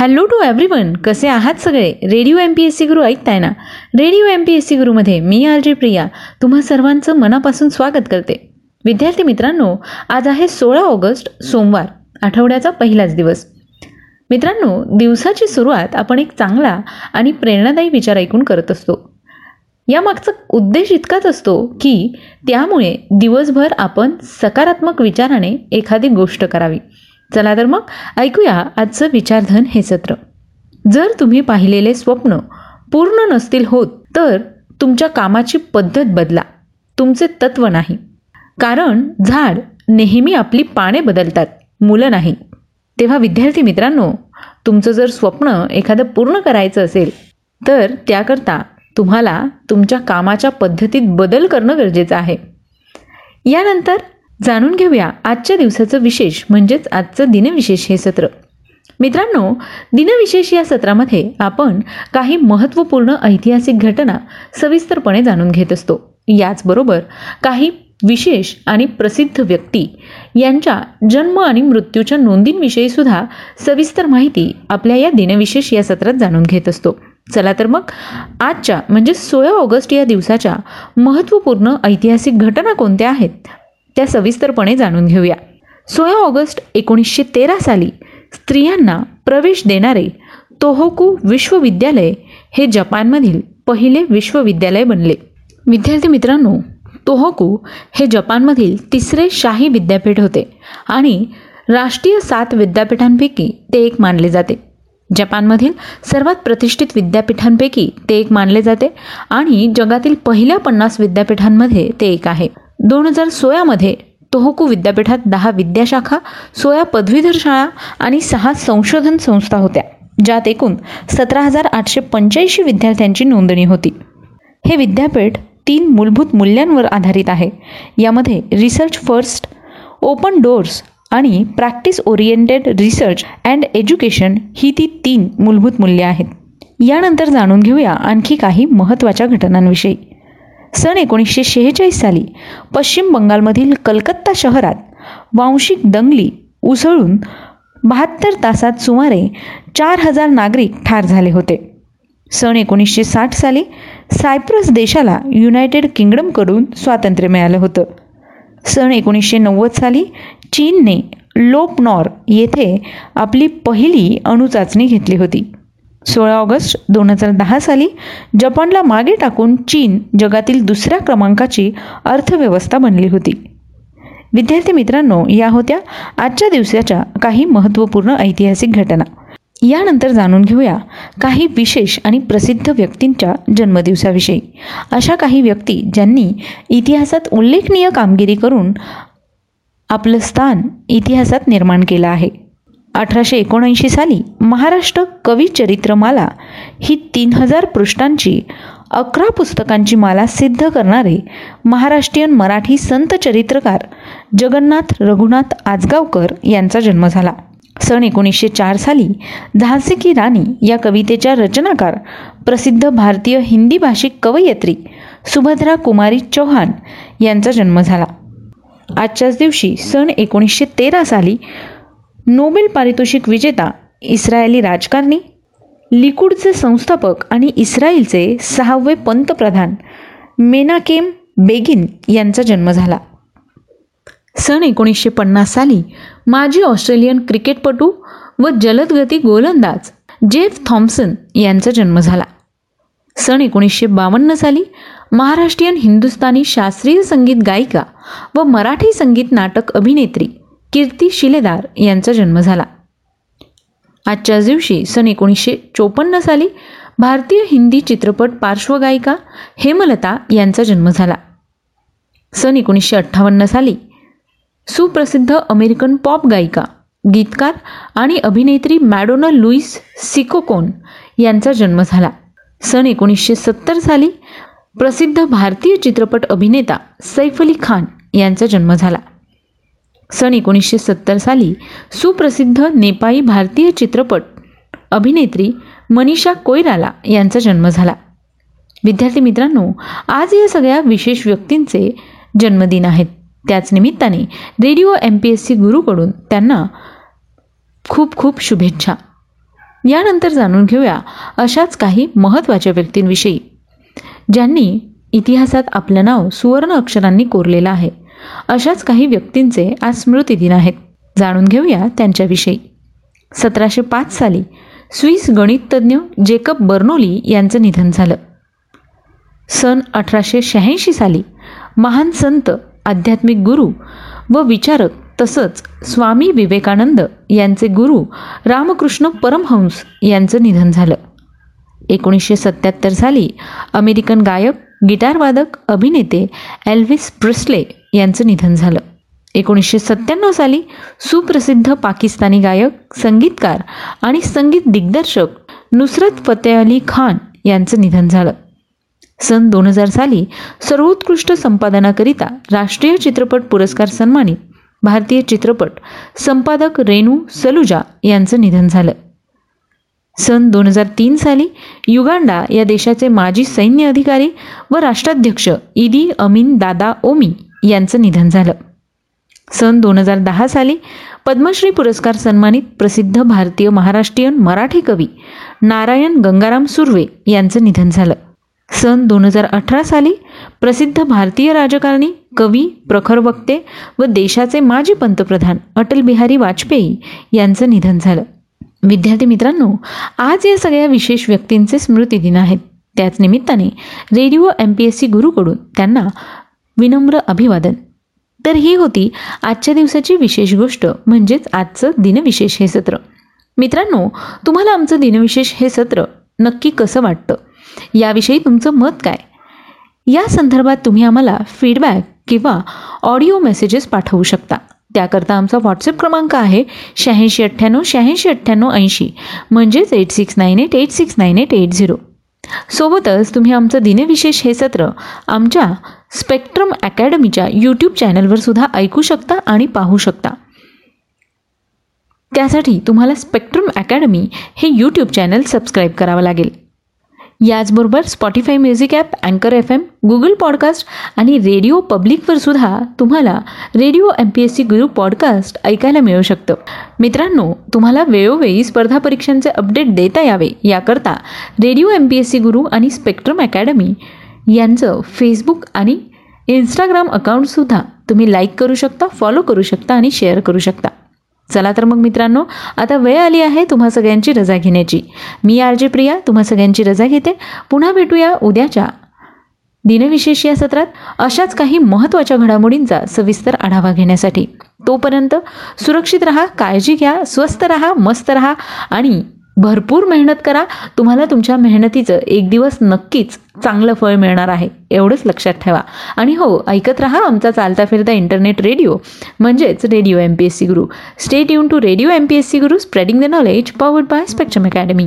Hello to everyone कसे आहात सगळे? Radio M P S C Guru ऐकताय ना? Radio M P S C गुरुमध्ये मी आर जे प्रिया. तुम्हा सर्वांचं मनापासून स्वागत करते. विद्यार्थी मित्रांनो आज आहे सोळा ऑगस्ट सोमवार आठवड्याचा पहिलाच दिवस. मित्रांनो दिवसाची सुरुवात आपण एक चांगला आणि प्रेरणादायी विचार ऐकून करत असतो. यामागचा उद्देश इतकाच असतो की त्यामुळे दिवसभर आपण सकारात्मक विचाराने एखादी गोष्ट करावी. चला तर मग ऐकूया आजचं विचारधन हे सत्र. जर तुम्ही पाहिलेले स्वप्न पूर्ण नसतील होत तर तुमच्या कामाची पद्धत बदला. तुमचे तत्व नाही. कारण झाड नेहमी आपली पाने बदलतात मुलं नाही. तेव्हा विद्यार्थी मित्रांनो तुमचं जर स्वप्न एखादं पूर्ण करायचं असेल तर त्याकरता तुम्हाला तुमच्या कामाच्या पद्धतीत बदल करणं गरजेचं आहे. यानंतर जाणून घेऊया आजच्या दिवसाचं विशेष म्हणजेच आजचं दिनविशेष हे सत्र. मित्रांनो दिनविशेष या सत्रामध्ये आपण काही महत्त्वपूर्ण ऐतिहासिक घटना सविस्तरपणे जाणून घेत असतो. याचबरोबर काही विशेष आणि प्रसिद्ध व्यक्ती यांच्या जन्म आणि मृत्यूच्या नोंदींविषयी सुद्धा सविस्तर माहिती आपल्या या दिनविशेष या सत्रात जाणून घेत असतो. चला तर मग आजच्या म्हणजे सोळा ऑगस्ट या दिवसाच्या महत्त्वपूर्ण ऐतिहासिक घटना कोणत्या आहेत? त्या सविस्तरपणे जाणून घेऊया. सोळा ऑगस्ट एकोणीसशे तेरा साली स्त्रियांना प्रवेश देणारे तोहोकू विश्वविद्यालय हे जपानमधील पहिले विश्वविद्यालय बनले. विद्यार्थी मित्रांनो तोहोकू हे जपानमधील तिसरे शाही विद्यापीठ होते आणि राष्ट्रीय सात विद्यापीठांपैकी ते एक मानले जाते. जपानमधील सर्वात प्रतिष्ठित विद्यापीठांपैकी ते एक मानले जाते आणि जगातील पहिल्या पन्नास विद्यापीठांमध्ये ते एक आहे. दोन हजार सोळामध्ये तोहोकू विद्यापीठात दहा विद्याशाखा सोळा पदवीधर शाळा आणि सहा संशोधन संस्था होत्या ज्यात एकूण सतरा हजार आठशे पंच्याऐंशी विद्यार्थ्यांची नोंदणी होती. हे विद्यापीठ तीन मूलभूत मूल्यांवर आधारित आहे. यामध्ये रिसर्च फर्स्ट ओपन डोर्स आणि practice oriented research and education ही ती तीन मूलभूत मूल्ये आहेत. यानंतर जाणून घेऊया आणखी काही महत्त्वाच्या घटनांविषयी. सन एकोणीसशे शेहेचाळीस साली पश्चिम बंगालमधील कलकत्ता शहरात वांशिक दंगली उसळून बहात्तर तासात सुमारे चार हजार नागरिक ठार झाले होते. सन एकोणीसशे साठ साली सायप्रस देशाला युनायटेड किंगडमकडून स्वातंत्र्य मिळालं होतं. सन एकोणीसशे नव्वद साली चीनने लोपनॉर येथे आपली पहिली अणुचाचणी घेतली होती. सोळा ऑगस्ट दोन हजार दहा साली जपानला मागे टाकून चीन जगातील दुसऱ्या क्रमांकाची अर्थव्यवस्था बनली होती. विद्यार्थी मित्रांनो या होत्या आजच्या दिवसाच्या काही महत्त्वपूर्ण ऐतिहासिक घटना. यानंतर जाणून घेऊया काही विशेष आणि प्रसिद्ध व्यक्तींच्या जन्मदिवसाविषयी. अशा काही व्यक्ती ज्यांनी इतिहासात उल्लेखनीय कामगिरी करून आपलं स्थान इतिहासात निर्माण केलं आहे. अठराशे एकोणऐंशी साली महाराष्ट्र कवी चरित्रमाला ही तीन हजार पृष्ठांची अकरा पुस्तकांची माला सिद्ध करणारे महाराष्ट्रीयन मराठी संत चरित्रकार जगन्नाथ रघुनाथ आजगावकर यांचा जन्म झाला. सन एकोणीसशे चार साली झांसी की राणी या कवितेच्या रचनाकार प्रसिद्ध भारतीय हिंदी भाषिक कवयित्री सुभद्रा कुमारी चौहान यांचा जन्म झाला. आजच्याच दिवशी सन एकोणीसशे तेरा साली नोबेल पारितोषिक विजेता इस्रायली राजकारणी लिकूडचे संस्थापक आणि इस्रायलचे सहावे पंतप्रधान मेनाकेम बेगिन यांचा जन्म झाला. सन एकोणीसशे पन्नास साली माजी ऑस्ट्रेलियन क्रिकेटपटू व जलदगती गोलंदाज जेफ थॉम्सन यांचा जन्म झाला. सन एकोणीसशे बावन्न साली महाराष्ट्रीयन हिंदुस्थानी शास्त्रीय संगीत गायिका व मराठी संगीत नाटक अभिनेत्री कीर्ती शिलेदार यांचा जन्म झाला. आजच्याच दिवशी सन एकोणीसशे चोपन्न साली भारतीय हिंदी चित्रपट पार्श्वगायिका हेमलता यांचा जन्म झाला. सन एकोणीसशे अठ्ठावन्न साली सुप्रसिद्ध अमेरिकन पॉप गायिका गीतकार आणि अभिनेत्री मॅडोना लुईस सिकोकोन यांचा जन्म झाला. सन एकोणीसशे सत्तर साली प्रसिद्ध भारतीय चित्रपट अभिनेता सैफ अली खान यांचा जन्म झाला. सन एकोणीसशे सत्तर साली सुप्रसिद्ध नेपाळी भारतीय चित्रपट अभिनेत्री मनीषा कोयराला यांचा जन्म झाला. विद्यार्थी मित्रांनो आज या सगळ्या विशेष व्यक्तींचे जन्मदिन आहेत. त्याच निमित्ताने radio M P S C गुरूकडून त्यांना खूप खूप शुभेच्छा. यानंतर जाणून घेऊया अशाच काही महत्त्वाच्या व्यक्तींविषयी ज्यांनी इतिहासात आपलं नाव सुवर्ण अक्षरांनी कोरलेलं आहे. अशाच काही व्यक्तींचे आज स्मृतिदिन आहेत. जाणून घेऊया त्यांच्याविषयी. सतराशे पाच साली स्विस गणिततज्ञ जेकब बर्नोली यांचं निधन झालं. सन अठराशे शहाऐंशी साली महान संत आध्यात्मिक गुरु व विचारक तसंच स्वामी विवेकानंद यांचे गुरु रामकृष्ण परमहंस यांचं निधन झालं. एकोणीसशे सत्याहत्तर साली अमेरिकन गायक गिटारवादक अभिनेते एल्विस प्रिस्ले यांचं निधन झालं. एकोणीसशे सत्त्याण्णव साली सुप्रसिद्ध पाकिस्तानी गायक संगीतकार आणि संगीत दिग्दर्शक नुसरत फतेह अली खान यांचं निधन झालं. सन दोन हजार साली सर्वोत्कृष्ट संपादनाकरिता राष्ट्रीय चित्रपट पुरस्कार सन्मानित भारतीय चित्रपट संपादक रेणू सलुजा यांचं निधन झालं. सन दोन हजार तीन साली युगांडा या देशाचे माजी सैन्य अधिकारी व राष्ट्राध्यक्ष इदी अमीन दादा ओमी यांचं निधन झालं. सन दोन हजार दहा साली पद्मश्री पुरस्कार सन्मानित प्रसिद्ध भारतीय महाराष्ट्रीयन मराठी कवी नारायण गंगाराम सुर्वे यांचं निधन झालं. सन दोन हजार अठरा साली प्रसिद्ध भारतीय राजकारणी कवी प्रखर वक्ते व देशाचे माजी पंतप्रधान अटल बिहारी वाजपेयी यांचं निधन झालं. विद्यार्थी मित्रांनो आज या सगळ्या विशेष व्यक्तींचे स्मृतिदिन आहेत. त्याच निमित्ताने radio M P S C गुरुकडून त्यांना विनम्र अभिवादन. तर ही होती आजच्या दिवसाची विशेष गोष्ट म्हणजेच आजचं दिनविशेष हे सत्र. मित्रांनो तुम्हाला आमचं दिनविशेष हे सत्र नक्की कसं वाटतं? याविषयी तुमचं मत काय? या संदर्भात तुम्ही आम्हाला फीडबॅक किंवा ऑडिओ मेसेजेस पाठवू शकता. त्याकरता आमचा व्हॉट्सअप क्रमांक आहे शहाऐंशी अठ्ठ्याण्णव शहाऐंशी अठ्ठ्याण्णव ऐंशी. म्हणजेच eight six nine eight eight six nine eight eight zero सोबतच तुम्ही आमचं दिनविशेष हे सत्र आमच्या स्पेक्ट्रम अकॅडमीच्या यूट्यूब चॅनलवर सुद्धा ऐकू शकता आणि पाहू शकता. त्यासाठी तुम्हाला स्पेक्ट्रम अकॅडमी हे यूट्यूब चॅनल सबस्क्राईब करावं लागेल. याचबरोबर स्पॉटीफाय म्युझिक ॲप अँकर एफ एम गुगल पॉडकास्ट आणि रेडिओ पब्लिकवर सुद्धा तुम्हाला radio M P S C Guru podcast ऐकायला मिळू शकतं. मित्रांनो तुम्हाला वेळोवेळी स्पर्धा परीक्षांचे अपडेट देता यावे याकरता radio M P S C Guru आणि स्पेक्ट्रम अकॅडमी यांचं फेसबुक आणि इंस्टाग्राम अकाउंटसुद्धा तुम्ही लाईक करू शकता फॉलो करू शकता आणि शेअर करू शकता. चला तर मग मित्रांनो आता वेळ आली आहे तुम्हा सगळ्यांची रजा घेण्याची. मी आर जे प्रिया तुम्हा सगळ्यांची रजा घेते. पुन्हा भेटूया उद्याच्या दिनविशेष या सत्रात अशाच काही महत्त्वाच्या घडामोडींचा सविस्तर आढावा घेण्यासाठी. तोपर्यंत सुरक्षित रहा काळजी घ्या स्वस्त रहा मस्त रहा आणि भरपूर मेहनत करा. तुम्हाला तुमच्या मेहनतीचं एक दिवस नक्कीच चांगलं फळ मिळणार आहे एवढंच लक्षात ठेवा. आणि हो ऐकत राहा आमचा चालता फिरता इंटरनेट रेडिओ म्हणजेच radio M P S C Guru. Stay युन to radio M P S C Guru spreading the knowledge powered by Spectrum Academy